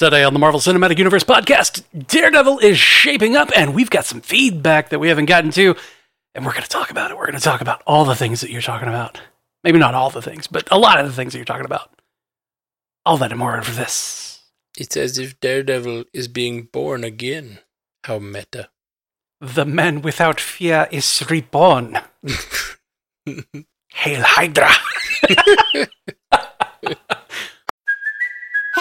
Today on the Marvel Cinematic Universe podcast, Daredevil is shaping up, and we've got some feedback that we haven't gotten to, and we're going to talk about it. We're going to talk about all the things that you're talking about. Maybe not all the things, but a lot of the things that you're talking about. All that and more after this. It's as if Daredevil is being born again. How meta. The man without fear is reborn. Hail Hydra!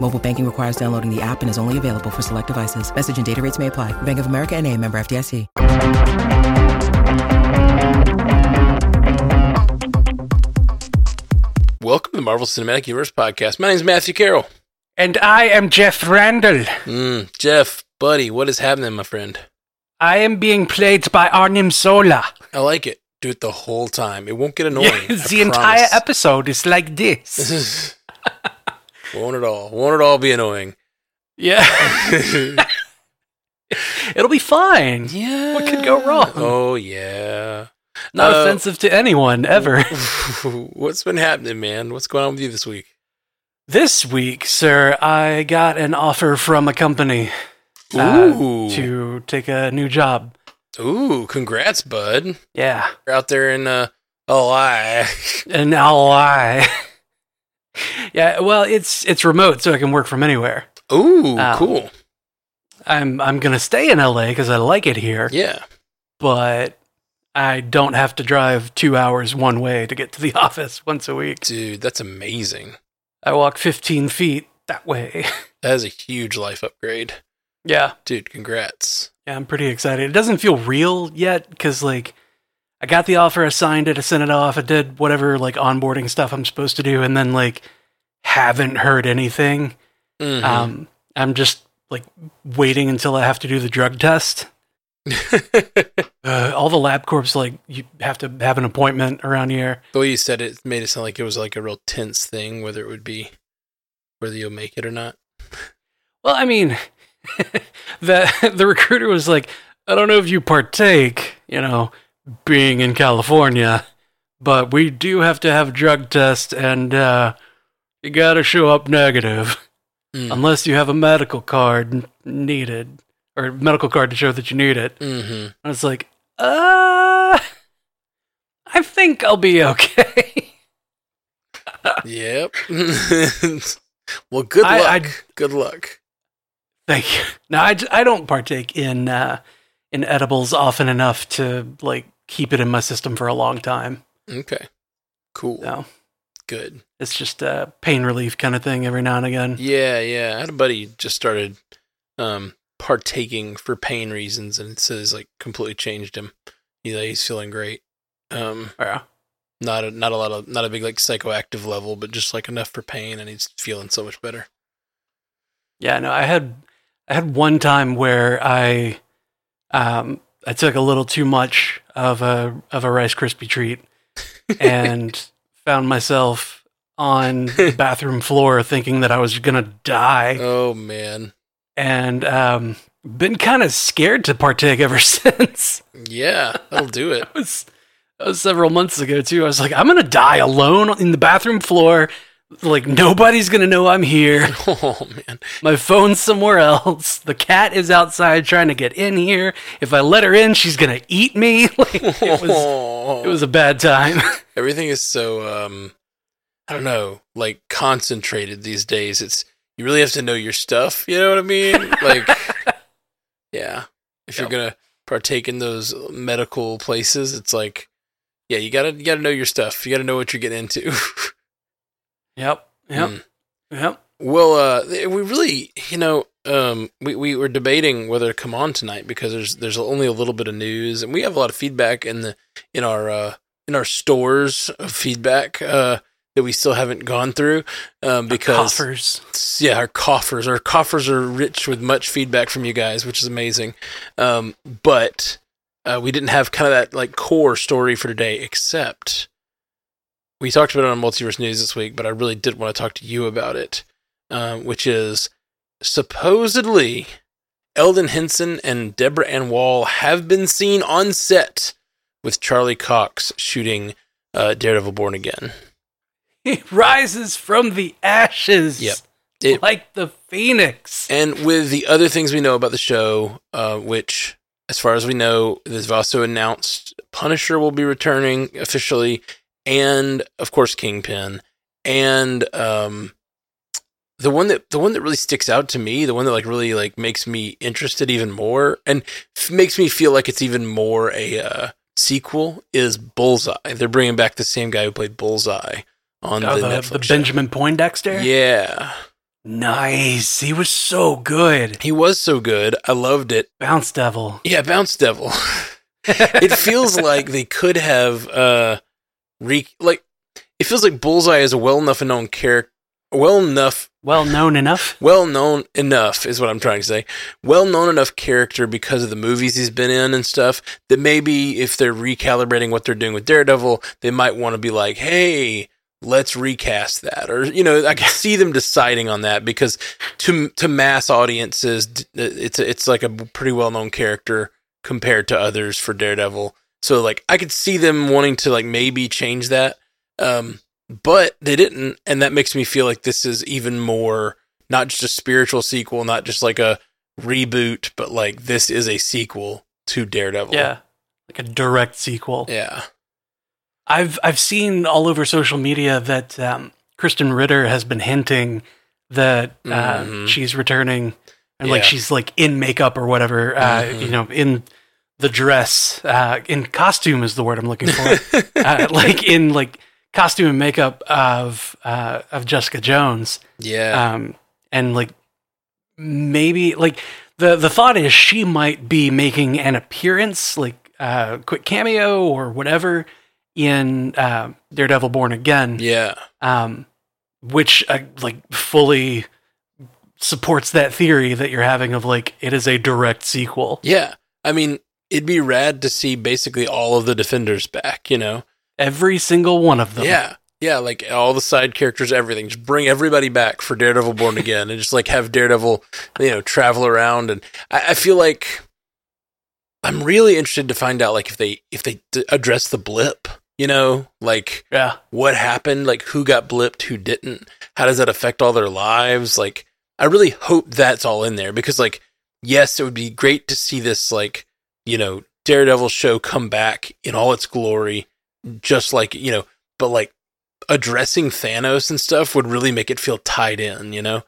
Mobile banking requires downloading the app and is only available for select devices. Message and data rates may apply. Bank of America and a member FDIC. Welcome to the Marvel Cinematic Universe podcast. My name is Matthew Carroll. And I am Jeff Randall. Mm, Jeff, buddy, what is happening, my friend? I am being played by Arnim Zola. I like it. Do it the whole time. It won't get annoying. I the entire episode is like this. Won't it all? Won't it all be annoying? Yeah. It'll be fine. Yeah. What could go wrong? Oh yeah. Not Uh, offensive to anyone ever. What's been happening, man? What's going on with you this week? This week, sir, I got an offer from a company uh, to take a new job. Ooh, congrats, bud. Yeah. You're out there in uh LI. And LI. Yeah, well, it's it's remote, so I can work from anywhere. Ooh, Um, cool. I'm I'm gonna stay in LA because I like it here, Yeah. but I don't have to drive two hours one way to get to the office once a week. Dude, that's amazing. I walk 15 feet that way. That is a huge life upgrade. yeah. Dude, congrats. Yeah, I'm pretty excited. It doesn't feel real yet because, like, I got the offer, I signed it, I sent it off, I did whatever, like, onboarding stuff I'm supposed to do, and then, like, haven't heard anything. Mhm. Um, I'm just, like, waiting until I have to do the drug test. Uh, all the LabCorps, like, you have to have an appointment around here. the way you said it made it sound like it was like a real tense thing, whether it would be whether you'll make it or not. Well, I mean, the the recruiter was like, I don't know if you partake, you know, being in California, but we do have to have a drug test, and uh, you got to show up negative Mm. unless you have a medical card needed or medical card to show that you need it. Mm-hmm. I was like, uh, I think I'll be okay. Yep. well, good I- luck. I- good luck. Thank you. I I, I don't partake in uh, in edibles often enough to like keep it in my system for a long time. Okay. Cool. No, Good. it's just a pain relief kind of thing every now and again. Yeah, yeah. I had a buddy just started um partaking for pain reasons and it says like completely changed him. He's he's feeling great. Um Yeah. not a not a lot of not a big like psychoactive level, but just like enough for pain and he's feeling so much better. Yeah, no, I had I had one time where I um I took a little too much of a of a Rice Krispie treat and found myself on the bathroom floor thinking that I was gonna die. Oh man. and um, been kind of scared to partake ever since. Yeah, that'll do it. That was, that was several months ago too. I was like, I'm gonna die alone in the bathroom floor. Like nobody's gonna know I'm here. Oh man. My phone's somewhere else. The cat is outside trying to get in here. If I let her in, she's gonna eat me. Like it was, it was a bad time. everything is so um I don't know, like concentrated these days. It's you really have to know your stuff, you know what I mean? Like yeah. If you're gonna partake in those medical places, it's like, yeah, you gotta you gotta know your stuff. You gotta know what you're getting into. Yep. Yep. Mm. Yep. Well, uh, we really, you know, um, we we were debating whether to come on tonight because there's there's only a little bit of news, and we have a lot of feedback in the in our uh, in our stores of feedback uh, that we still haven't gone through um, because Coffers. yeah, our coffers, our coffers are rich with much feedback from you guys, which is amazing. Um, but uh, we didn't have kind of that like core story for today, except we talked about it on Multiverse News this week. But I really did want to talk to you about it, um, which is supposedly Elden Henson and Deborah Ann Woll have been seen on set with Charlie Cox shooting uh, Daredevil Born Again. He rises from the ashes. Yep. It- like the phoenix. And with the other things we know about the show, uh, which, as far as we know, they've also announced Punisher will be returning officially, and of course Kingpin, and um, the one that the one that really sticks out to me, the one that like really like makes me interested even more, and f- makes me feel like it's even more a uh, sequel, is Bullseye. They're bringing back the same guy who played Bullseye on Oh, the, the, Netflix the. Benjamin Poindexter? Yeah, Nice. He was so good. he was so good. I loved it. Bounce Devil. Yeah, Bounce Devil. it feels like they could have uh re like it feels like Bullseye is a well enough known character well enough well known enough. well known enough is what I'm trying to say. Well known enough character because of the movies he's been in and stuff that maybe if they're recalibrating what they're doing with Daredevil, they might want to be like, "Hey, let's recast that." Or you know, I can see them deciding on that because to to mass audiences it's it's like a pretty well-known character compared to others for Daredevil. So like I could see them wanting to like maybe change that. Um but they didn't and that makes me feel like this is even more not just a spiritual sequel not just like a reboot but like this is a sequel to daredevil Yeah. Like a direct sequel. yeah I've I've seen all over social media that um, Krysten Ritter has been hinting that uh, Mhm. she's returning and like she's like in makeup or whatever, uh, Mhm. you know, in the dress, uh, in costume is the word I'm looking for, uh, like in like costume and makeup of uh, of Jessica Jones, yeah. Um, and like maybe like the the thought is she might be making an appearance, like a uh, quick cameo or whatever, in uh, Daredevil Born Again, yeah. Um, which uh, like fully supports that theory that you're having of like it is a direct sequel. yeah. I mean it'd be rad to see basically all of the defenders back you know? Every single one of them. yeah. Yeah like all the side characters everything. Just bring everybody back for daredevil born again and just like have daredevil you know travel around. And i, I feel like i'm really interested to find out like if they if they d- address the blip you know? Like yeah. what happened? Like who got blipped? Who didn't? How does that affect all their lives? Like i really hope that's all in there because like yes it would be great to see this like you know daredevil show come back in all its glory just like you know but like addressing thanos and stuff would really make it feel tied in you know?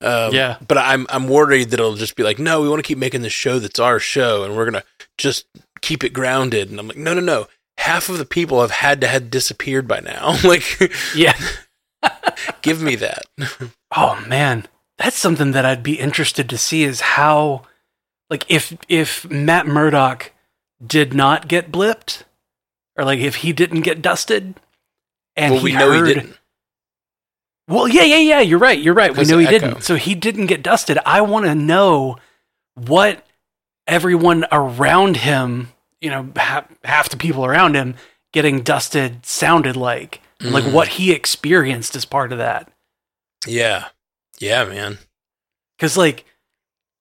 Um, Yeah. but i'm i'm worried that it'll just be like no we want to keep making this show that's our show and we're gonna just keep it grounded. And i'm like no no no. Half of the people have had to have disappeared by now. Like Yeah. give me that. Oh man, that's something that I'd be interested to see is how, like, if if Matt Murdock did not get blipped, or like if he didn't get dusted, and well he we know heard, he didn't Well, yeah, yeah, yeah. You're right. You're right. We know he Echo. didn't. So he didn't get dusted. I want to know what everyone around him, you know, half, half the people around him getting dusted sounded like, and like mm. what he experienced as part of that. yeah yeah man Because like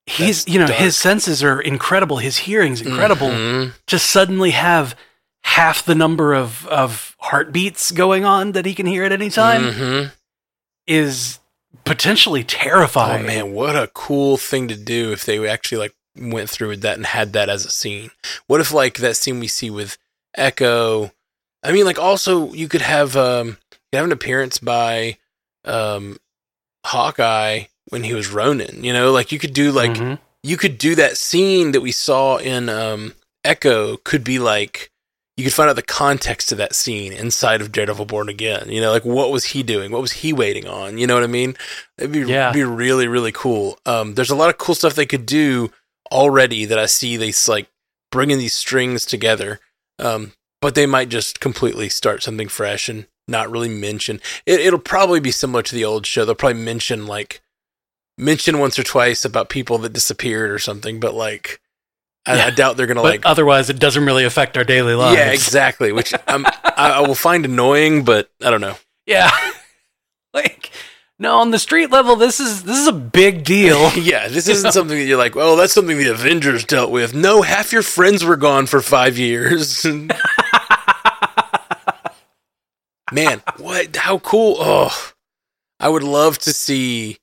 he's, you know, dark. his senses are incredible. His hearing's incredible. Mhm. Just suddenly have half the number of of heartbeats going on that he can hear at any time Mhm. is potentially terrifying. oh man what a cool thing to do if they actually like went through with that and had that as a scene what if like that scene we see with echo i mean like also you could have um you have an appearance by um hawkeye when he was ronin you know like you could do like Mhm. you could do that scene that we saw in um Echo could be like you could find out the context of that scene inside of Daredevil Born Again. You know, like what was he doing? What was he waiting on? You know what I mean? It'd be Yeah. be really really cool. Um, there's a lot of cool stuff they could do already that I see. They like bringing these strings together. Um, but they might just completely start something fresh and not really mention. It, it'll probably be similar to the old show. They'll probably mention like mention once or twice about people that disappeared or something. But like, I, I doubt they're gonna But like otherwise, it doesn't really affect our daily lives. yeah, exactly. Which I'm, I, I will find annoying, but I don't know. Yeah. like, no, on the street level, this is this is a big deal. Yeah, this isn't something that you're like, oh, that's something the Avengers dealt with. No, half your friends were gone for five years. Man, what? How cool! Oh, I would love to see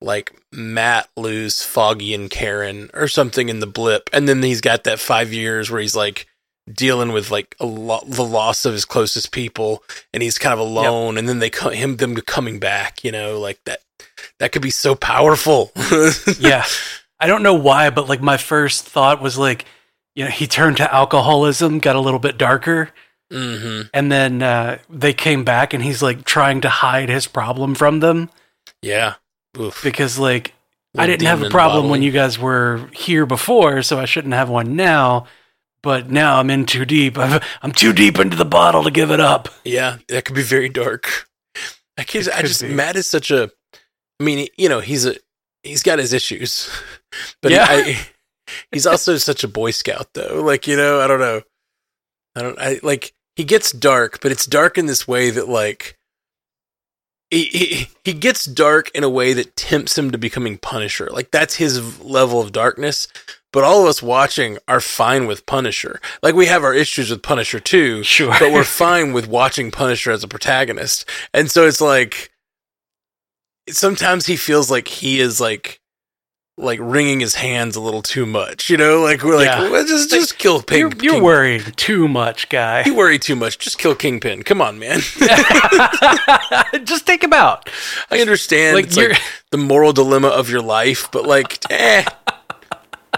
like Matt lose Foggy and Karen or something in the blip, and then he's got that five years where he's like dealing with like a lot the loss of his closest people, and he's kind of alone, and then they co- him them coming back. You know, like that. That could be so powerful. yeah. I don't know why, but like my first thought was like, you know, he turned to alcoholism, got a little bit darker, hmm and then uh, they came back and he's like trying to hide his problem from them Yeah. Oof. because like I didn't have a problem when you guys were here before, so I shouldn't have one now. But now I'm in too deep. I've, I'm too deep into the bottle to give it up. Yeah, that could be very dark. I can't. I just be. Matt is such a. I mean, you know, he's a he's got his issues, but Yeah. I, he's also such a Boy Scout, though. Like you know, I don't know. I don't. I like he gets dark, but it's dark in this way that like. He, he, he gets dark in a way that tempts him to becoming Punisher. Like that's his level of darkness. But all of us watching are fine with Punisher. Like we have our issues with Punisher too Sure. but we're fine with watching Punisher as a protagonist. And so it's like sometimes he feels like he is like like wringing his hands a little too much, you know? Like we're like, Yeah. well, just just kill Pig. you're, you're King- worrying too much, guy. You worry too much. Just kill Kingpin. Come on, man. Just take him out. I understand Like, it's like the moral dilemma of your life, but like, eh.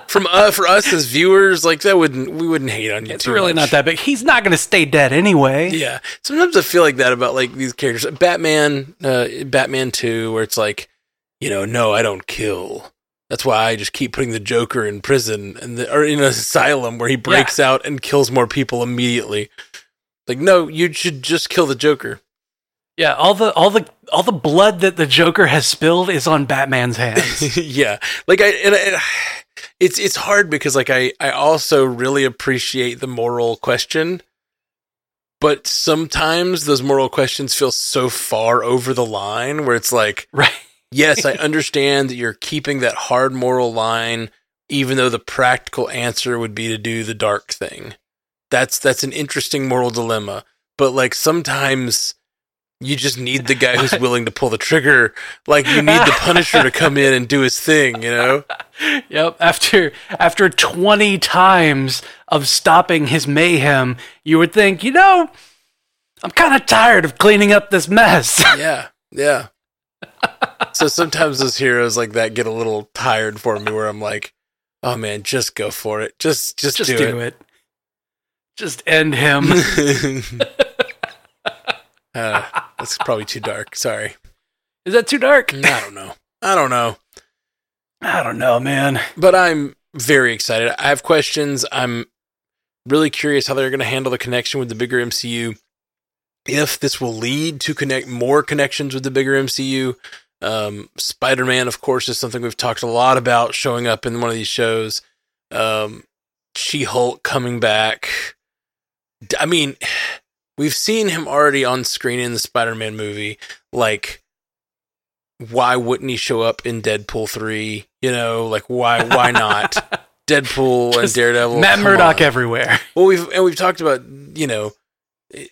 From uh, for us as viewers, like that wouldn't we wouldn't hate on you. It's too really much. not that big. He's not going to stay dead anyway. Yeah. Sometimes I feel like that about like these characters. Batman, uh, Batman 2, where it's like, you know, no, I don't kill. That's why I just keep putting the Joker in prison and the, or in an asylum where he breaks out and kills more people immediately. Like, no, you should just kill the Joker. Yeah, all the all the all the blood that the Joker has spilled is on Batman's hands. yeah, like I and, and it's it's hard because like I I also really appreciate the moral question, but sometimes those moral questions feel so far over the line where it's like, right. Yes, I understand that you're keeping that hard moral line, even though the practical answer would be to do the dark thing. That's that's an interesting moral dilemma, but like sometimes. You just need the guy who's willing to pull the trigger. Like you need the Punisher to come in and do his thing, you know? Yep. After after 20 times of stopping his mayhem, you would think, you know, I'm kind of tired of cleaning up this mess. yeah, yeah. So sometimes those heroes like that get a little tired for me, where I'm like, "Oh man, just go for it. Just, just, Just do, do it. Just end him. uh, that's probably too dark. Sorry. Is that too dark? I don't know. I don't know. I don't know, man. But I'm very excited. I have questions. I'm really curious how they're going to handle the connection with the bigger MCU. If this will lead to connect more connections with the bigger MCU. Um, Spider Man, of course, is something we've talked a lot about showing up in one of these shows. Um, she Hulk coming back. I mean, we've seen him already on screen in the Spider Man movie. Like, why wouldn't he show up in Deadpool three? You know, like why why not? Deadpool and Daredevil. Matt Murdock on. everywhere. Well, we've and we've talked about you know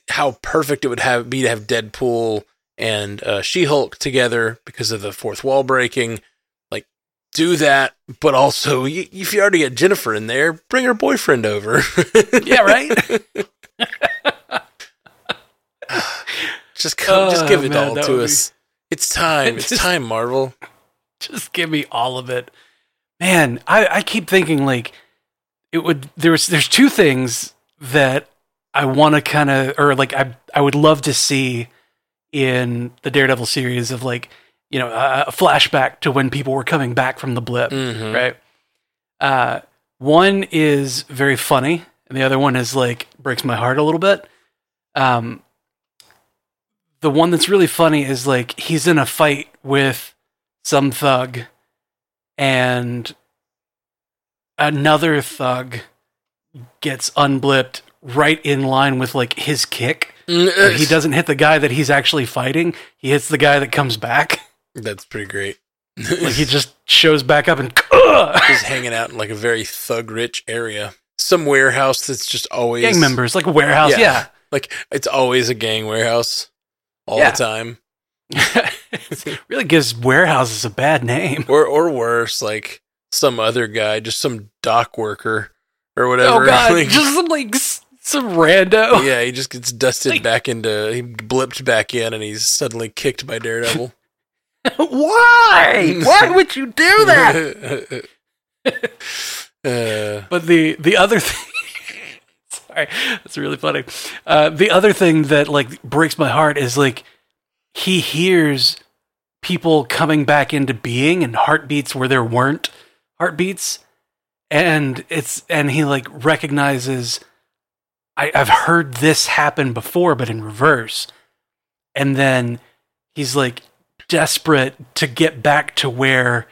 how perfect it would have be to have Deadpool and uh, She Hulk together because of the fourth wall breaking. Like, do that, but also y- if you already get Jennifer in there, bring her boyfriend over. Yeah, right? just come, just Oh, give it man, all to would be- us. It's time. It's Just- time, Marvel. Just give me all of it. Man, I, I keep thinking like it would there was there's two things that I want to kind of or like I I would love to see in the Daredevil series of like you know a, flashback to when people were coming back from the blip, Mhm. right? Uh, one is very funny, and the other one is like breaks my heart a little bit. Um, the one that's really funny is like he's in a fight with some thug, and another thug gets unblipped right in line with like his kick. And he doesn't hit the guy that he's actually fighting. He hits the guy that comes back. That's pretty great. Like he just shows back up and! Just hanging out in like a very thug rich area. Some warehouse that's just always gang members, like a warehouse. Yeah. Like it's always a gang warehouse all Yeah. the time. really gives warehouses a bad name. Or or worse, like some other guy, just some dock worker or oh, whatever. Oh god, Like, just some like some rando. yeah, he just gets dusted Like- back into he blipped back in and he's suddenly kicked by Daredevil. Why? Why would you do that? uh, But the the other thing, sorry, that's really funny. Uh, the other thing that like breaks my heart is like he hears people coming back into being and heartbeats where there weren't heartbeats, and it's and he like recognizes I, I've heard this happen before, but in reverse, and then he's like desperate to get back to where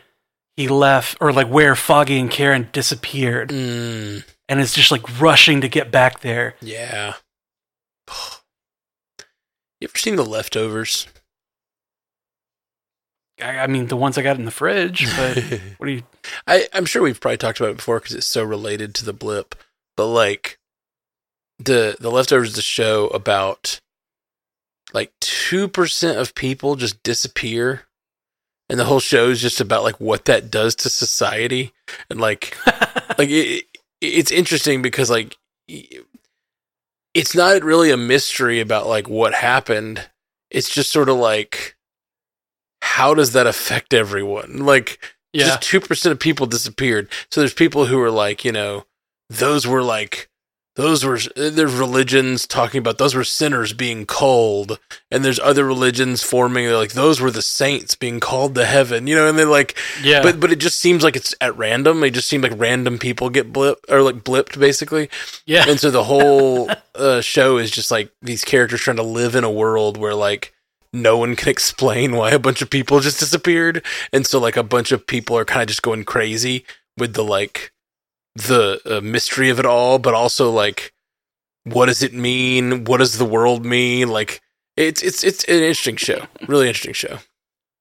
he left or like where Foggy and Karen disappeared mm, and it's just like rushing to get back there. yeah. You ever seen the leftovers? I, I mean, the ones I got in the fridge, but what do you? I, I'm sure we've probably talked about it before because it's so related to the blip. But like the the leftovers a show about like two percent of people just disappear, and the whole show is just about like what that does to society and like like it, it's interesting because like it's not really a mystery about like what happened. It's just sort of like how does that affect everyone? Like Yeah, just two percent of people disappeared. So there's people who are like, you know, those were like, those were there's religions talking about those were sinners being called, and there's other religions forming they're like those were the saints being called to heaven, you know, and they're like, yeah, but but it just seems like it's at random. It just seems like random people get blip or like blipped basically, yeah, and so the whole uh, show is just like these characters trying to live in a world where like no one can explain why a bunch of people just disappeared, and so like a bunch of people are kind of just going crazy with the like the uh, mystery of it all, but also like what does it mean? What does the world mean? Like it's it's it's an interesting show, really interesting show.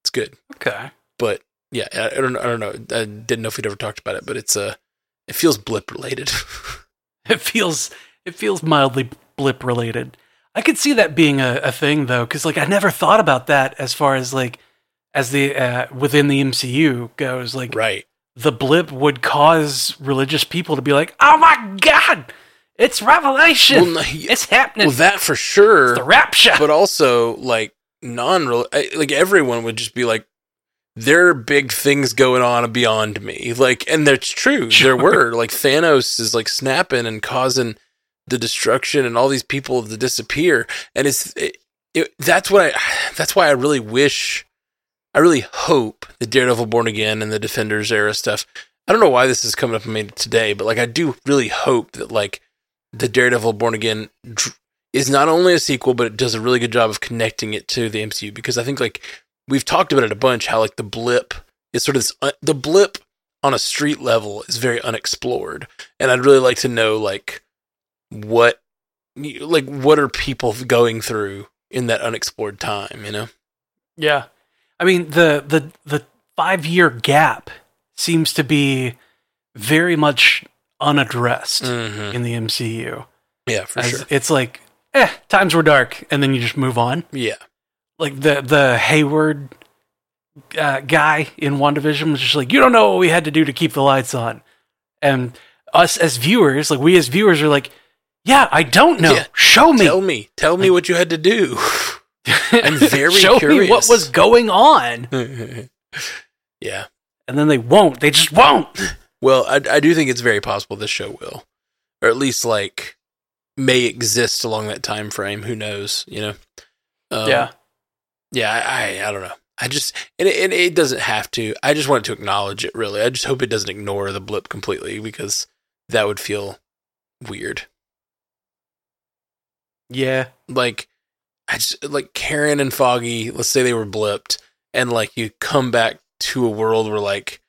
It's good, okay. but yeah, I, I don't I don't know. I didn't know if we'd ever talked about it, but it's uh it feels blip related. It feels it feels mildly blip related. I could see that being a, a thing though, because like I never thought about that as far as like as the uh, within the MCU goes. Like right. The blip would cause religious people to be like, "Oh my god, it's revelation! Well, no, y- it's happening! Well, that for sure. the rapture!" but also like non like everyone would just be like there are big things going on beyond me like and that's true Sure. there were like thanos is like snapping and causing the destruction and all these people to disappear and it's it, it, that's what i that's why i really wish i really hope the daredevil born again and the defenders era stuff i don't know why this is coming up in me today but like i do really hope that like the daredevil born again is not only a sequel, but it does a really good job of connecting it to the MCU because I think like we've talked about it a bunch how like the blip is sort of this the blip on a street level is very unexplored, and I'd really like to know like what like what are people going through in that unexplored time, you know? Yeah. I mean the the the 5-year gap seems to be very much unaddressed Mm-hmm. in the MCU. Yeah, for As sure. It's like, eh, times were dark and then you just move on. Yeah, Like the the Hayward uh, guy in WandaVision was just like, you don't know what we had to do to keep the lights on. And us as viewers, like we as viewers are like, yeah, I don't know. Yeah. Show me. tell me, tell me what you had to do. I'm very Show me what was going on. yeah, And then they won't. They just won't. Well, I, I do think it's very possible this show will, or at least like may exist along that time frame. Who knows? You know? Um, yeah. yeah. I, I I don't know. I just and it, and it doesn't have to. I just want it to acknowledge it. Really, I just hope it doesn't ignore the blip completely because that would feel weird. Yeah. Like I just like Karen and Foggy. Let's say they were blipped, and like you come back to a world where like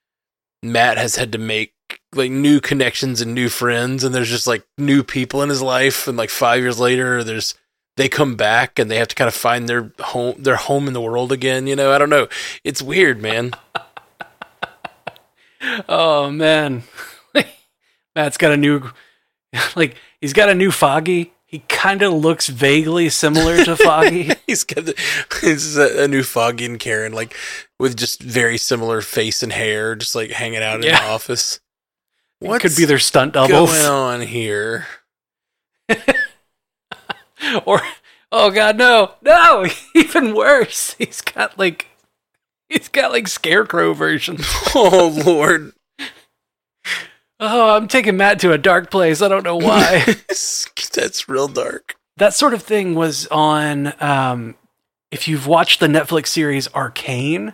Matt has had to make like new connections and new friends and there's just like new people in his life and like 5 years later there's they come back and they have to kind of find their home their home in the world again, you know. I don't know. It's weird, man. Oh man. Matt's got a new like he's got a new Foggy. He kind of looks vaguely similar to Foggy. He's got the, he's a, a new Foggy and Karen like with just very similar face and hair just like hanging out in the office. What could be their stunt doubles? going on here? or oh god no no even worse he's got like he's got like scarecrow versions Oh lord. Oh i'm taking matt to a dark place i don't know why That's real dark. that sort of thing was on um if you've watched the netflix series arcane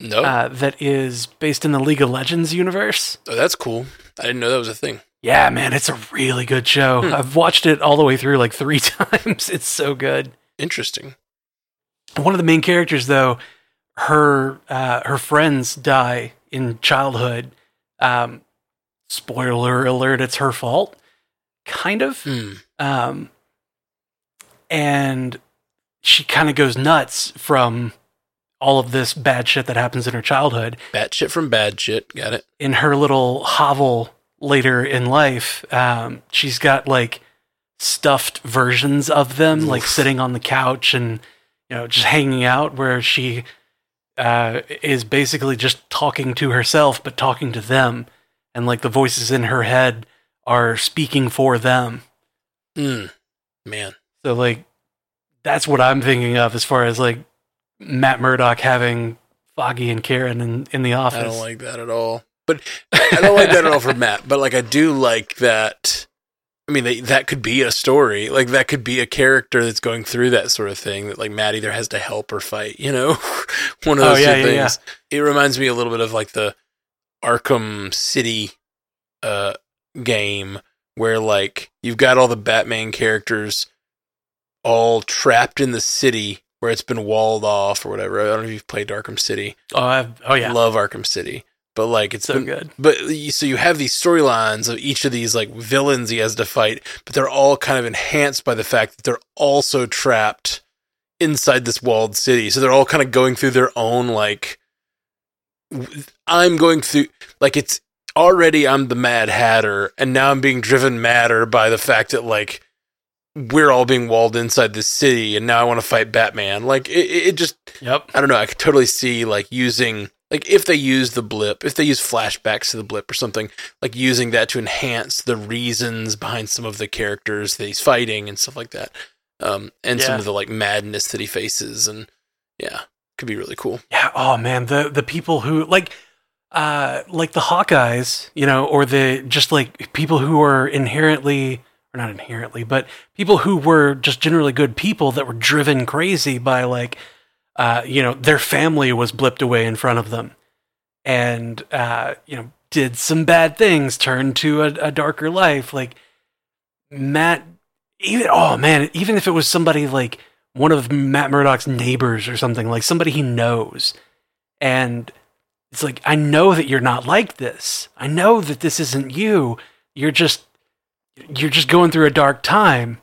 No. uh, that is based in the league of legends universe oh, that's cool. I didn't know that was a thing. yeah man it's a really good show Hmm. i've watched it all the way through like three times it's so good Interesting. one of the main characters though her uh, her friends die in childhood um, spoiler alert it's her fault kind of Hmm. um, and she kind of goes nuts from all of this bad shit that happens in her childhood Bad shit from bad shit. Got it. in her little hovel later in life, um, she's got like stuffed versions of them, like sitting on the couch and you know just hanging out, where she uh, is basically just talking to herself, but talking to them, and like the voices in her head are speaking for them. Mm. Man. So like that's what I'm thinking of as far as like Matt Murdock having Foggy and Karen in, in the office. I don't like that at all. But I don't like that at all for Matt. But like, I do like that. I mean, they, that could be a story. Like, that could be a character that's going through that sort of thing. That like Matt either has to help or fight. You know, one of Oh, those yeah, two yeah, things. It reminds me a little bit of like the Arkham City uh, game, where like you've got all the Batman characters all trapped in the city where it's been walled off or whatever. I don't know if you've played Arkham City. Oh, I've, oh yeah, Love Arkham City. But like it's so been, good. but so you have these storylines of each of these like villains he has to fight, but they're all kind of enhanced by the fact that they're also trapped inside this walled city. So they're all kind of going through their own like I'm going through like it's already I'm the Mad Hatter and now I'm being driven madder by the fact that like we're all being walled inside this city and now I want to fight Batman. Like it, it just Yep. I don't know. I could totally see like using like if they use the blip, if they use flashbacks to the blip or something, like using that to enhance the reasons behind some of the characters that he's fighting and stuff like that. Um, and some of the like madness that he faces, and yeah, could be really cool. Yeah. Oh man, the the people who like uh like the Hawkeyes, you know, or the just like people who are inherently or not inherently, but people who were just generally good people that were driven crazy by like uh you know, their family was blipped away in front of them and uh you know, did some bad things, turned to a, a darker life like Matt even oh man, even if it was somebody like one of Matt Murdock's neighbors or something, like somebody he knows. And it's like, I know that you're not like this. I know that this isn't you. You're just you're just going through a dark time.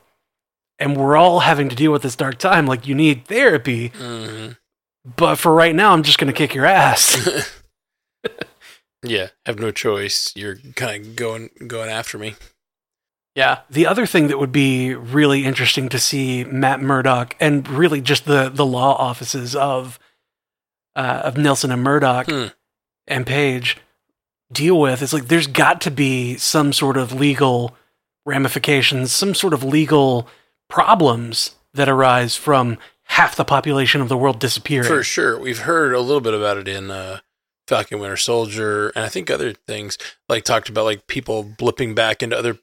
And we're all having to deal with this dark time. Like you need therapy. hmm But for right now, I'm just gonna kick your ass. yeah, have no choice. You're kind of going going after me. Yeah. The other thing that would be really interesting to see Matt Murdock and really just the the law offices of uh, of Nelson and Murdock Hmm. and Page deal with is like there's got to be some sort of legal ramifications, some sort of legal problems that arise from half the population of the world disappearing. For sure, we've heard a little bit about it in uh, Falcon Winter Soldier, and I think other things like talked about like people blipping back into other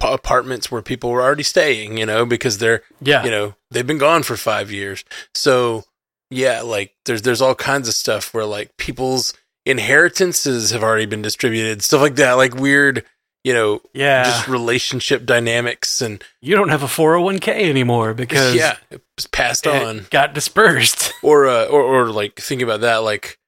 apartments where people were already staying, you know, because they're Yeah. you know they've been gone for five years. So yeah, like there's there's all kinds of stuff where like people's inheritances have already been distributed, stuff like that, like weird, you know, yeah. just relationship dynamics and you don't have a 401k anymore because yeah, it was passed it on. got dispersed. or uh, or or like think about that like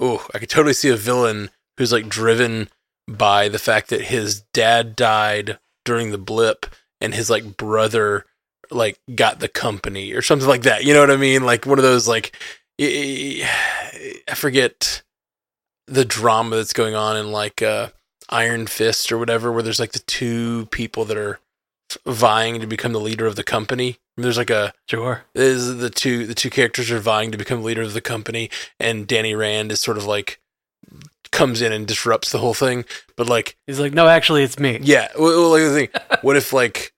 oh i could totally see a villain who's like driven by the fact that his dad died during the blip and his like brother like got the company or something like that. You know what i mean? Like one of those like i forget the drama that's going on in like uh iron fist or whatever where there's like the two people that are vying to become the leader of the company. There's like a Sure. is the two the two characters are vying to become leader of the company and Danny Rand is sort of like comes in and disrupts the whole thing but like He's like, no, actually, it's me. yeah well, well, like the thing what if like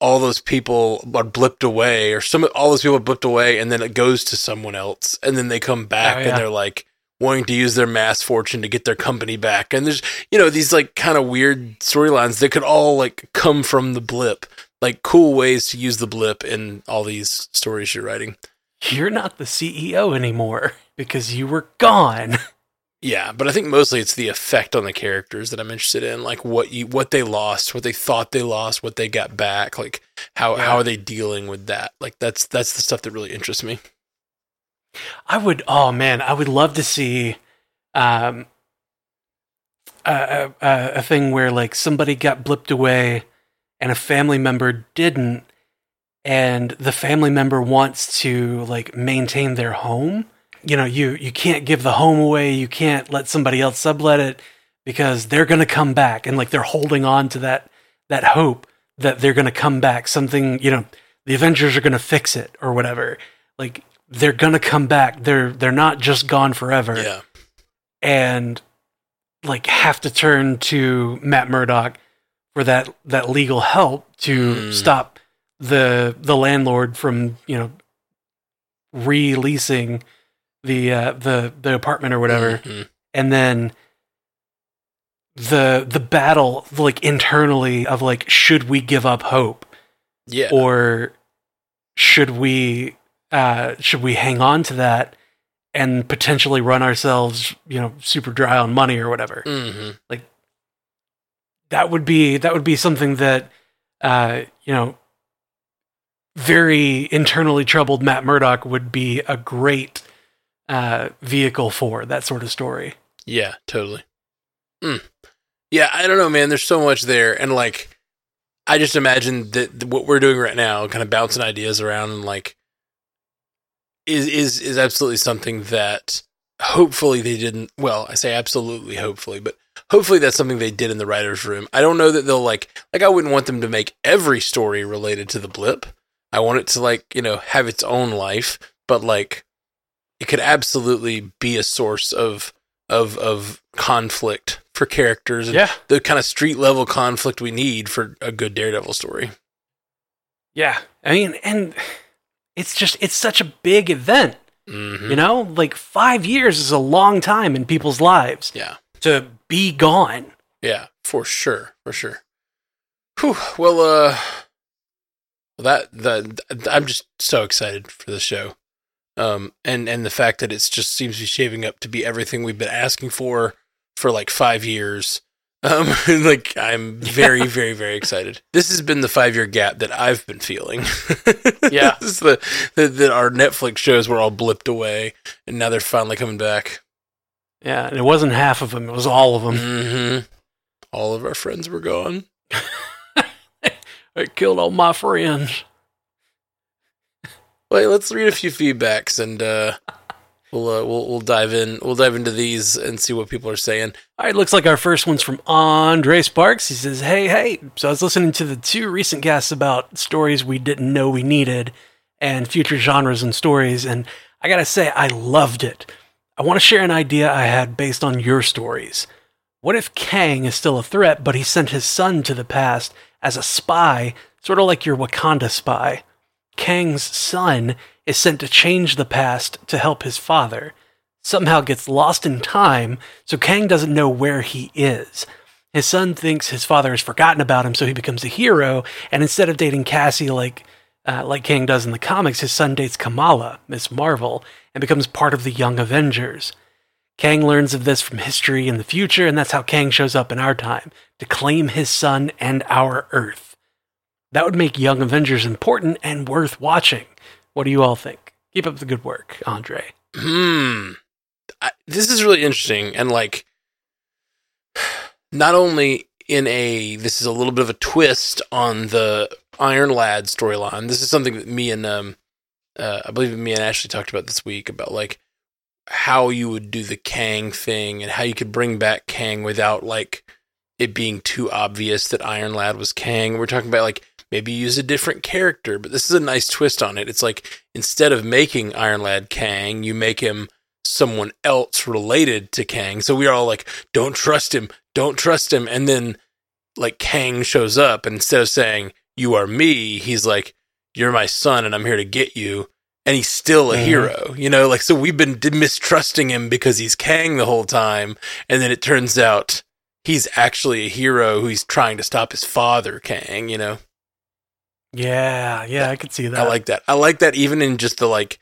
all those people are blipped away or some all those people are blipped away and then it goes to someone else and then they come back Oh, yeah. and they're like wanting to use their mass fortune to get their company back and there's you know these like kind of weird storylines that could all like come from the blip like cool ways to use the blip in all these stories you're writing You're not the CEO anymore because you were gone. Yeah, but I think mostly it's the effect on the characters that I'm interested in, like what you what they lost, what they thought they lost, what they got back, like how Yeah. how are they dealing with that? Like that's that's the stuff that really interests me. I would, oh man, I would love to see um, a, a, a thing where like somebody got blipped away and a family member didn't, and the family member wants to like maintain their home. You know, you you can't give the home away. You can't let somebody else sublet it because they're going to come back, and like they're holding on to that that hope that they're going to come back. Something, you know, the Avengers are going to fix it or whatever. Like they're going to come back. They're they're not just gone forever Yeah. and like have to turn to Matt Murdock for that that legal help to Mm. stop the the landlord from you know releasing the uh, the the apartment or whatever, Mhm. and then the the battle like internally of like should we give up hope Yeah. or should we uh should we hang on to that and potentially run ourselves you know super dry on money or whatever hmm that would be that would be something that uh you know very internally troubled matt murdock would be a great uh vehicle for that sort of story Yeah, totally. Mm. Yeah, I don't know, man. There's so much there, and like, I just imagine that what we're doing right now, kind of bouncing ideas around, and like, is is is absolutely something that hopefully they didn't. Well, I say absolutely, hopefully, but hopefully that's something they did in the writers' room. I don't know that they'll like like I wouldn't want them to make every story related to the blip. I want it to like you know have its own life, but like it could absolutely be a source of of of conflict for characters and yeah the kind of street level conflict we need for a good Daredevil story. yeah i mean and it's just it's such a big event hmm you know like five years is a long time in people's lives Yeah, to be gone yeah, for sure, for sure. Whew. Well, uh, that that I'm just so excited for the show, um, and and the fact that it's just seems to be shaving up to be everything we've been asking for for like five years. Um, like I'm very, very, very excited. This has been the five year gap that I've been feeling. Yeah. this is the, the that our Netflix shows were all blipped away, and now they're finally coming back. Yeah, and it wasn't half of them; it was all of them. hmm All of our friends were gone. I killed all my friends. Let's read a few feedbacks, and uh, we'll uh, we'll we'll dive in. We'll dive into these and see what people are saying. All right, looks like our first one's from Andre Sparks. He says, "Hey, hey! So I was listening to the two recent guests about stories we didn't know we needed, and future genres and stories, and I gotta say, I loved it. I want to share an idea I had based on your stories. What if Kang is still a threat, but he sent his son to the past as a spy, sort of like your Wakanda spy? Kang's son is sent to change the past to help his father. somehow gets lost in time, so Kang doesn't know where he is. His son thinks his father has forgotten about him, so he becomes a hero. And instead of dating Cassie like uh, like Kang does in the comics, his son dates Kamala, Miss Marvel, and becomes part of the Young Avengers. Kang learns of this from history in the future, and that's how Kang shows up in our time to claim his son and our Earth. That would make Young Avengers important and worth watching. What do you all think? Keep up the good work, Andre. Hmm. I, this is really interesting, and like, not only in a this is a little bit of a twist on the Iron Lad storyline. This is something that me and um, uh, I believe me and Ashley talked about this week about like how you would do the Kang thing and how you could bring back Kang without like it being too obvious that Iron Lad was Kang. We're talking about like maybe use a different character, but this is a nice twist on it. It's like instead of making Iron Lad Kang, you make him someone else related to Kang. So we are all like, don't trust him, don't trust him. And then like Kang shows up and instead of saying, you are me, he's like, you're my son and I'm here to get you. And he's still a Mhm. hero, you know, like, so we've been mistrusting him because he's Kang the whole time. And then it turns out he's actually a hero who's trying to stop his father, Kang, you know? Yeah, yeah, I could see that. I like that. I like that even in just the like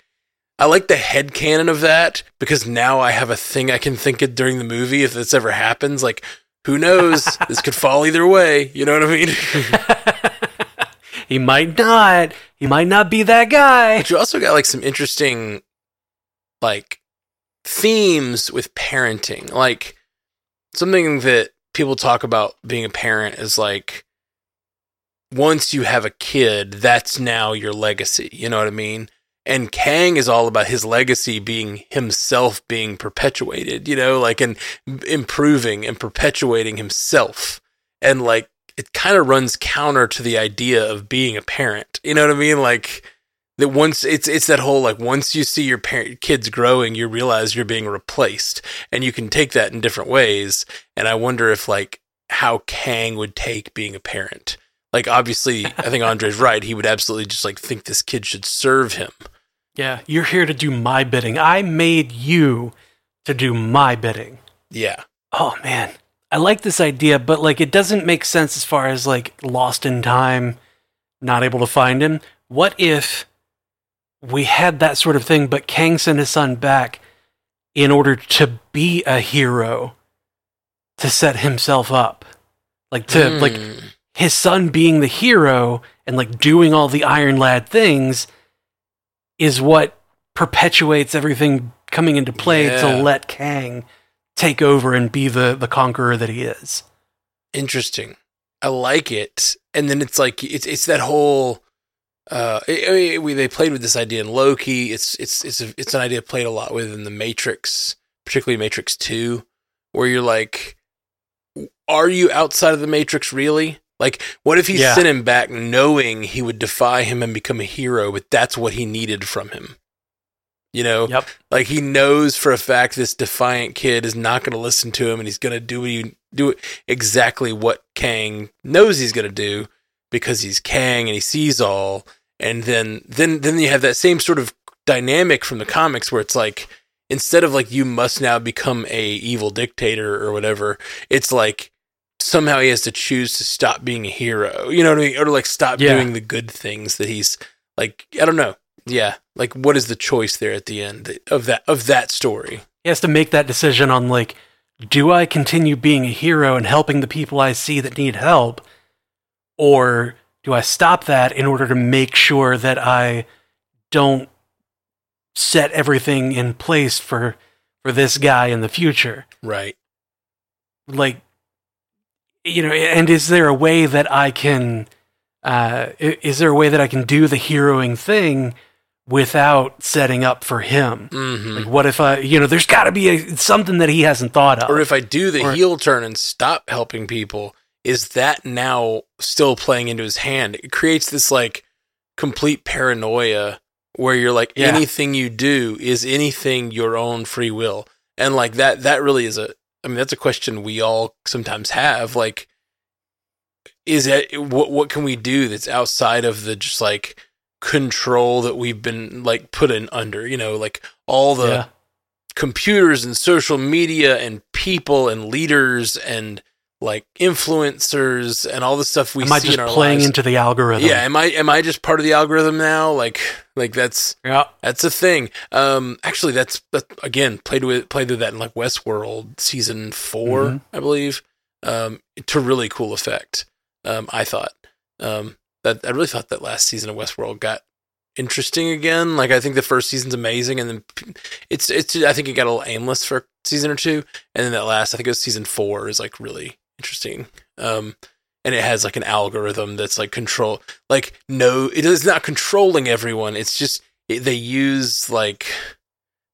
I like the head canon of that because now I have a thing I can think of during the movie if this ever happens. Like, who knows? this could fall either way. You know what I mean? he might not. He might not be that guy. but you also got like some interesting like themes with parenting. Like something that people talk about being a parent is like once you have a kid, that's now your legacy. You know what I mean? And Kang is all about his legacy being himself being perpetuated, you know, like and improving and perpetuating himself. And like it kind of runs counter to the idea of being a parent. You know what I mean? Like that once it's it's that whole like once you see your parent kids growing, you realize you're being replaced, and you can take that in different ways. And I wonder if like how Kang would take being a parent. Like obviously, I think Andre's right. He would absolutely just like think this kid should serve him. Yeah, you're here to do my bidding. I made you to do my bidding. Yeah, Oh man, I like this idea, but like it doesn't make sense as far as like lost in time, not able to find him. What if we had that sort of thing, but Kang sent his son back in order to be a hero to set himself up? Like to like Hmm. His son being the hero and like doing all the Iron Lad things is what perpetuates everything coming into play Yeah. to let Kang take over and be the the conqueror that he is. interesting. I like it. And then it's like it's it's that whole. Uh, it- I mean, we they played with this idea in Loki. It's it's it's a, it's an idea played a lot with in the Matrix, particularly Matrix Two, where you're like, are you outside of the Matrix really? Like, what if he Yeah. sent him back knowing he would defy him and become a hero, but that's what he needed from him? You know, Yep. like he knows for a fact this defiant kid is not going to listen to him, and he's going to do what he, do exactly what Kang knows he's going to do because he's Kang and he sees all. And then then then you have that same sort of dynamic from the comics where it's like instead of like you must now become a evil dictator or whatever, it's like somehow he has to choose to stop being a hero. You know what I mean? Or like stop Yeah. doing the good things that he's like I don't know. Yeah. Like what is the choice there at the end of that of that story? He has to make that decision on like, do I continue being a hero and helping the people I see that need help, or do I stop that in order to make sure that I don't set everything in place for for this guy in the future? Right. like you know and is there a way that i can uh is there a way that i can do the heroing thing without setting up for him Mhm. like what if i you know there's got to be a, something that he hasn't thought of Or if I do the Or- heel turn and stop helping people, is that now still playing into his hand? It creates this like complete paranoia where you're like Yeah. anything you do is anything your own free will. And like that that really is a I mean that's a question we all sometimes have like is it what what can we do that's outside of the just like control that we've been like put in under, you know, like all the yeah. computers and social media and people and leaders and like influencers and all the stuff we Am I see just in our playing lives. into the algorithm? yeah, am I am I just part of the algorithm now? Like like that's Yeah. that's a thing. Um, actually, that's that again played with played with that in like Westworld season 4 Mhm. I believe. Um, to really cool effect. Um, I thought. Um, that I really thought that last season of Westworld got interesting again. Like I think the first season's amazing, and then it's it's I think it got a little aimless for a season or two, and then that last I think it was season four is like really interesting. Um, and it has like an algorithm that's like control like no it is not controlling everyone it's just it, they use like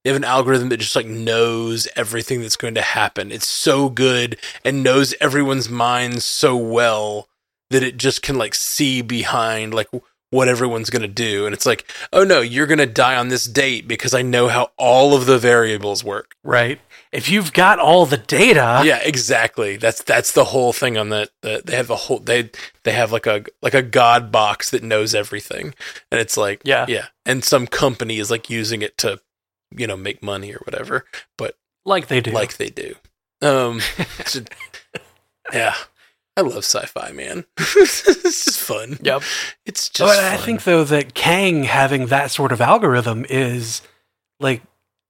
they have an algorithm that just like knows everything that's going to happen it's so good and knows everyone's minds so well that it just can like see behind like what everyone's going to do and it's like oh no you're going to die on this date because i know how all of the variables work Right. If you've got all the data, yeah, exactly. That's that's the whole thing on that. The, they have the whole they they have like a like a god box that knows everything, and it's like Yeah. yeah. And some company is like using it to, you know, make money or whatever. But like they do. like they do, um, just- yeah. I love sci-fi, man. it's just fun. Yep. It's just. And I fun. think though that Kang having that sort of algorithm is like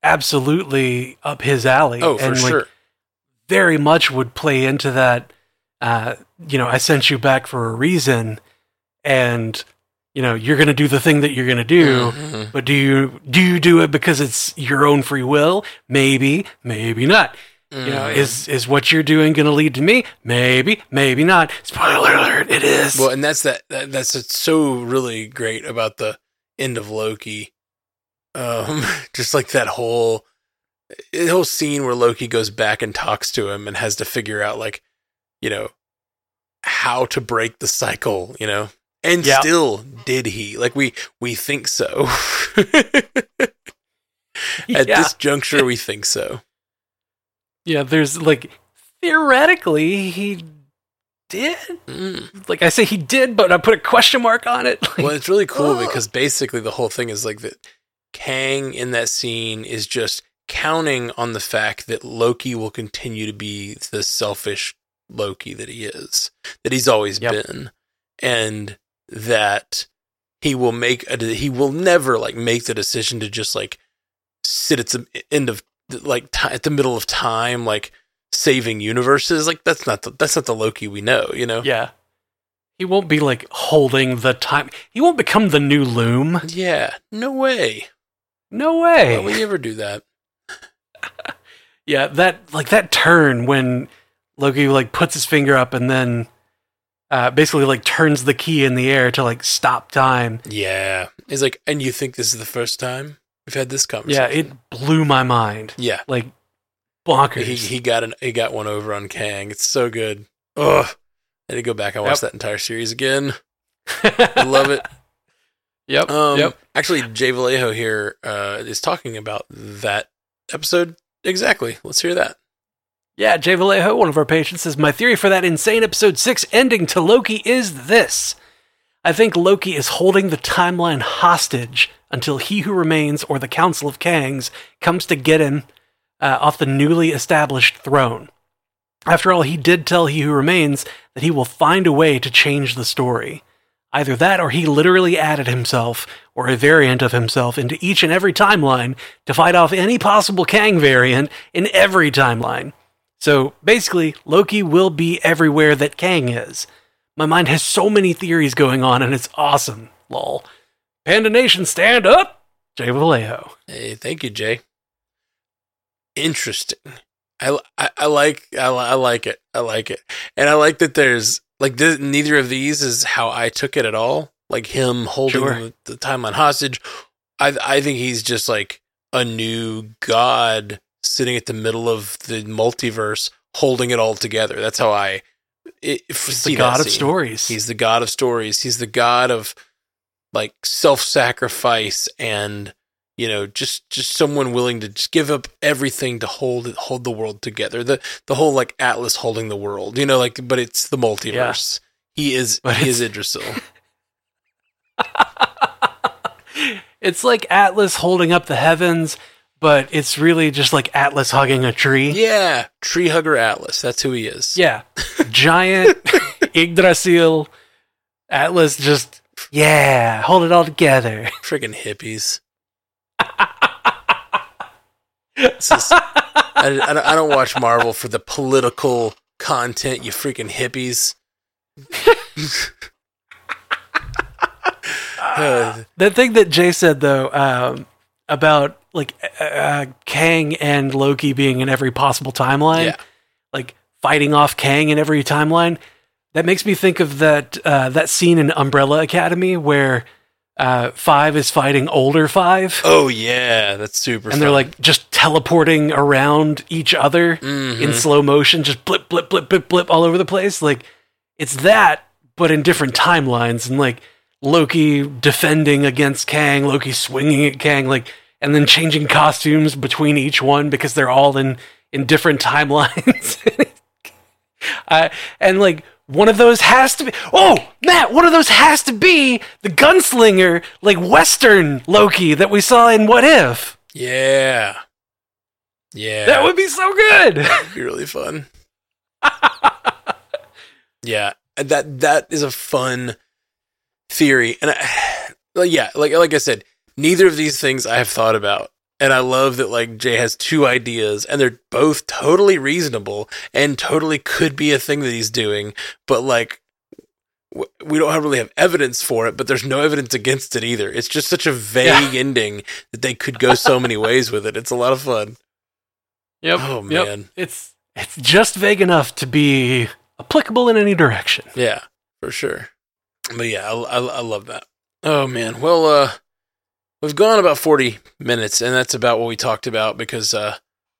absolutely up his alley. Oh, for and, like, sure. very much would play into that. Uh, you know, I sent you back for a reason, and you know you're going to do the thing that you're going to do. Mhm. But do you do you do it because it's your own free will? Maybe, maybe not. You know, Mhm. is is what you're doing going to lead to me? Maybe, maybe not. Spoiler alert! It is. Well, and that's that, that that's so really great about the end of Loki. Um, just like that whole the whole scene where Loki goes back and talks to him and has to figure out like, you know, how to break the cycle, you know. And Yeah. still did he? Like we we think so. At yeah. this juncture we think so. yeah, there's like theoretically he did. Mm. Like I say, he did, but I put a question mark on it. Like, Well, it's really cool oh. because basically the whole thing is like that Kang in that scene is just counting on the fact that Loki will continue to be the selfish Loki that he is, that he's always Yep. been, and that he will make a he will never like make the decision to just like sit at the end of like ti at the middle of time like saving universes like that's not the, that's not the Loki we know you know yeah, he won't be like holding the time. He won't become the new Loom. yeah no way No why would way. you ever do that Yeah, that like that turn when Loki like puts his finger up and then uh, basically like turns the key in the air to like stop time. Yeah. He's like, and you think this is the first time we've had this conversation? Yeah, it blew my mind. Yeah. Like bonkers. He he got an he got one over on Kang. It's so good. Ugh. I had to go back and watch Yep. that entire series again. I love it. Yep. Um yep. actually Jay Vallejo here uh is talking about that episode exactly. Let's hear that. Yeah, Jay Vallejo, one of our patients, says My theory for that insane episode six ending to Loki is this. I think Loki is holding the timeline hostage until He Who Remains or the Council of Kangs comes to get him uh, off the newly established throne. After all, he did tell He Who Remains that he will find a way to change the story. Either that or he literally added himself, or a variant of himself, into each and every timeline to fight off any possible Kang variant in every timeline. So basically, Loki will be everywhere that Kang is. My mind has so many theories going on, and it's awesome. Lol. Panda Nation, stand up! Jay Vallejo. Hey, thank you, Jay. Interesting. I, I, I like I, I like it. I like it, and I like that there's like th- neither of these is how I took it at all. Like him holding Sure. the, timeline hostage. I I think he's just like a new god sitting at the middle of the multiverse, holding it all together. That's how I. It, He's the god of scene. stories. He's the god of stories. He's the god of like self-sacrifice and you know just just someone willing to just give up everything to hold it hold the world together. The the whole like Atlas holding the world. You know like but it's the multiverse. He is But he is Yggdrasil. it's like Atlas holding up the heavens, but it's really just like Atlas hugging a tree. Yeah, tree hugger Atlas. That's who he is. Yeah. Giant Yggdrasil Atlas just yeah, hold it all together. Freaking hippies. Is- I, I don't, I don't watch Marvel for the political content, you freaking hippies. Uh, The thing that Jay said though um, about like uh, uh, Kang and Loki being in every possible timeline, yeah. like fighting off Kang in every timeline, that makes me think of that uh, that scene in Umbrella Academy where uh, Five is fighting older Five, Oh yeah, that's super. and they're like just teleporting around each other Mhm. in slow motion, just blip, blip, blip, blip, blip all over the place. Like it's that, but in different timelines, and like Loki defending against Kang, Loki swinging at Kang, like, and then changing costumes between each one because they're all in in different timelines. uh, and like one of those has to be. Oh, Matt, one of those has to be the gunslinger, like Western Loki that we saw in What If. yeah, yeah. That would be so good. That'd be really fun. yeah, that that is a fun theory, and I, yeah, like like I said, neither of these things I have thought about, and I love that like Jay has two ideas, and they're both totally reasonable and totally could be a thing that he's doing, but like. We don't have really have evidence for it, but there's no evidence against it either. It's just such a vague ending that they could go so many ways with it. It's a lot of fun. Yep. Oh, yep. man. It's it's just vague enough to be applicable in any direction. Yeah, for sure. But yeah, I, I, I love that. Oh man. Well, uh, we've gone about forty minutes, and that's about what we talked about because uh,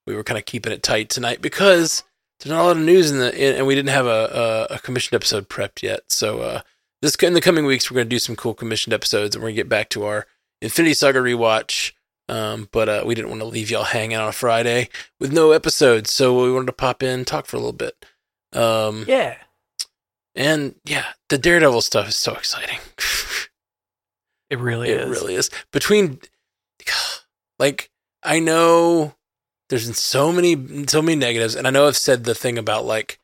we were kind of keeping it tight tonight because there's not a lot of news in the in, and we didn't have a, a a commissioned episode prepped yet. So uh, this in the coming weeks, we're going to do some cool commissioned episodes, and we're going to get back to our Infinity Saga rewatch. Um, but uh, we didn't want to leave y'all hanging on a Friday with no episodes, so we wanted to pop in, talk for a little bit. Um, Yeah. and yeah, the Daredevil stuff is so exciting. It really it is. really is. Between, like, I know there's been so many, so many negatives, and I know I've said the thing about like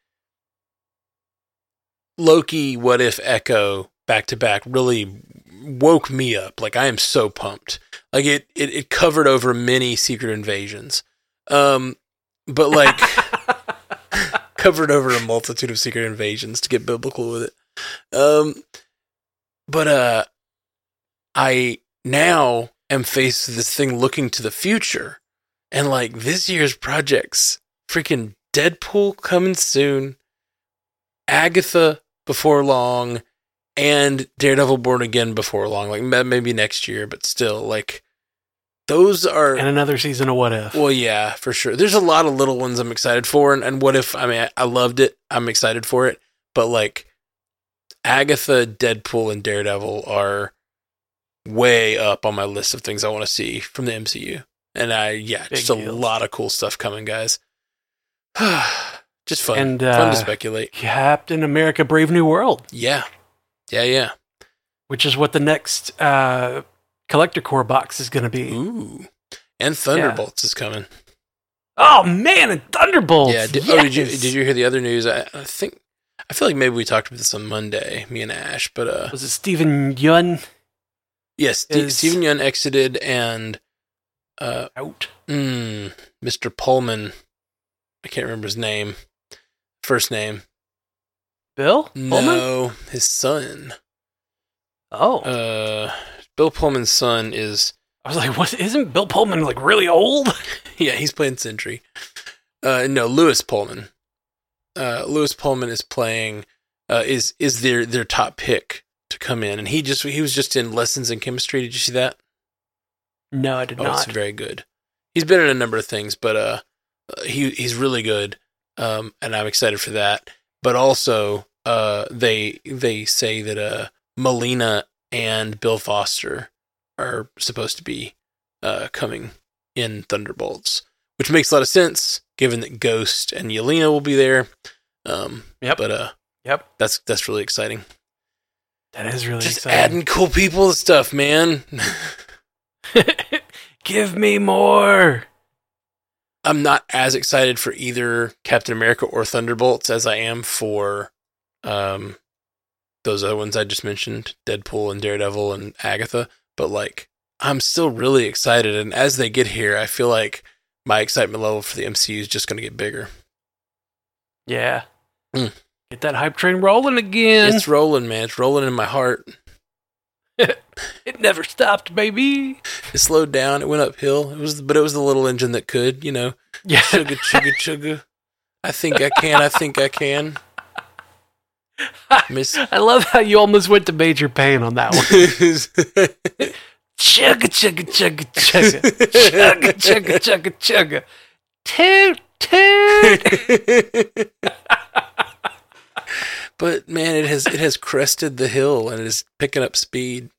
Loki, What If, Echo back to back really woke me up. Like, I am so pumped. Like it, it, it covered over many secret invasions. Um, but like covered over a multitude of secret invasions to get biblical with it. Um, but uh, I now am faced with this thing looking to the future, and like this year's projects, freaking Deadpool coming soon, Agatha before long, and Daredevil Born Again before long. Like maybe next year, but still, like those are and another season of What If. well, yeah, for sure. There's a lot of little ones I'm excited for, and, and what if? I mean, I, I loved it. I'm excited for it, but like Agatha, Deadpool, and Daredevil are way up on my list of things I want to see from the MCU. And I, yeah, Big just a lot of cool stuff coming, guys. just fun, And, fun uh, to speculate. Captain America Brave New World, Yeah, yeah, yeah. which is what the next uh, Collector Corps box is going to be. Ooh, and Thunderbolts is coming. Oh, man, and Thunderbolts. Yeah. Did, Oh, did you did you hear the other news? I, I think I feel like maybe we talked about this on Monday, me and Ash, but uh, Was it Steven Yeun yes, is- Steven Yeun exited, and uh, out? mm, Mr. Pullman, I can't remember his name, first name. Bill? Pullman? No, his son. Oh. Uh, Bill Pullman's son is I was like, what? Isn't Bill Pullman like really old? yeah, he's playing Sentry. Uh, no, Lewis Pullman. Uh, Lewis Pullman is playing uh, is is their their top pick come in, and he just he was just in Lessons in Chemistry. Did you see that? No, I did Oh, it's not. very good. He's been in a number of things, but uh, uh, he he's really good, um, and I'm excited for that. But also, uh, they they say that uh, Melina and Bill Foster are supposed to be uh, coming in Thunderbolts, which makes a lot of sense given that Ghost and Yelena will be there. Um, Yep. But uh, Yep. that's that's really exciting. That is really Just exciting. adding cool people to stuff, man. Give me more. I'm not as excited for either Captain America or Thunderbolts as I am for um those other ones I just mentioned, Deadpool and Daredevil and Agatha, but like I'm still really excited and as they get here, I feel like my excitement level for the MCU is just going to get bigger. Yeah. Mm. Get that hype train rolling again. It's rolling, man. It's rolling in my heart. it never stopped, baby. It slowed down. It went uphill. It was, but it was the little engine that could, you know, Yeah. chugga chugga chugga. I think I can. I think I can. Miss. I love how you almost went to major pain on that one. chugga chugga chugga chugga chugga chugga chugga chugga toot toot. But man, it has it has crested the hill and it is picking up speed.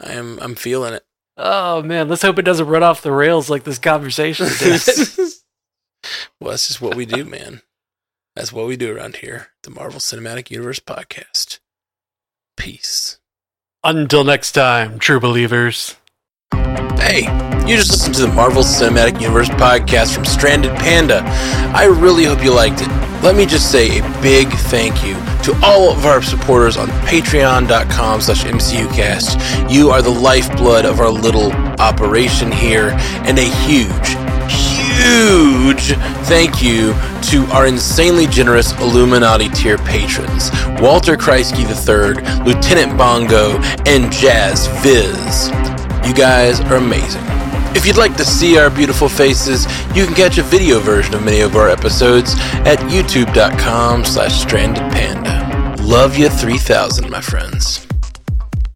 I am I'm feeling it. Oh man, let's hope it doesn't run off the rails like this conversation did. well, that's just what we do, man. That's what we do around here. The Marvel Cinematic Universe podcast. Peace. Until next time, true believers. Hey, you just listened to the Marvel Cinematic Universe podcast from Stranded Panda. I really hope you liked it. Let me just say a big thank you to all of our supporters on patreon.com slash mcucast. You are the lifeblood of our little operation here, and a huge, huge thank you to our insanely generous Illuminati tier patrons Walter Kreisky III, Lieutenant Bongo, and Jazz Viz. You guys are amazing. If you'd like to see our beautiful faces, you can catch a video version of many of our episodes at youtube.com slash stranded panda. Love you 3000, my friends.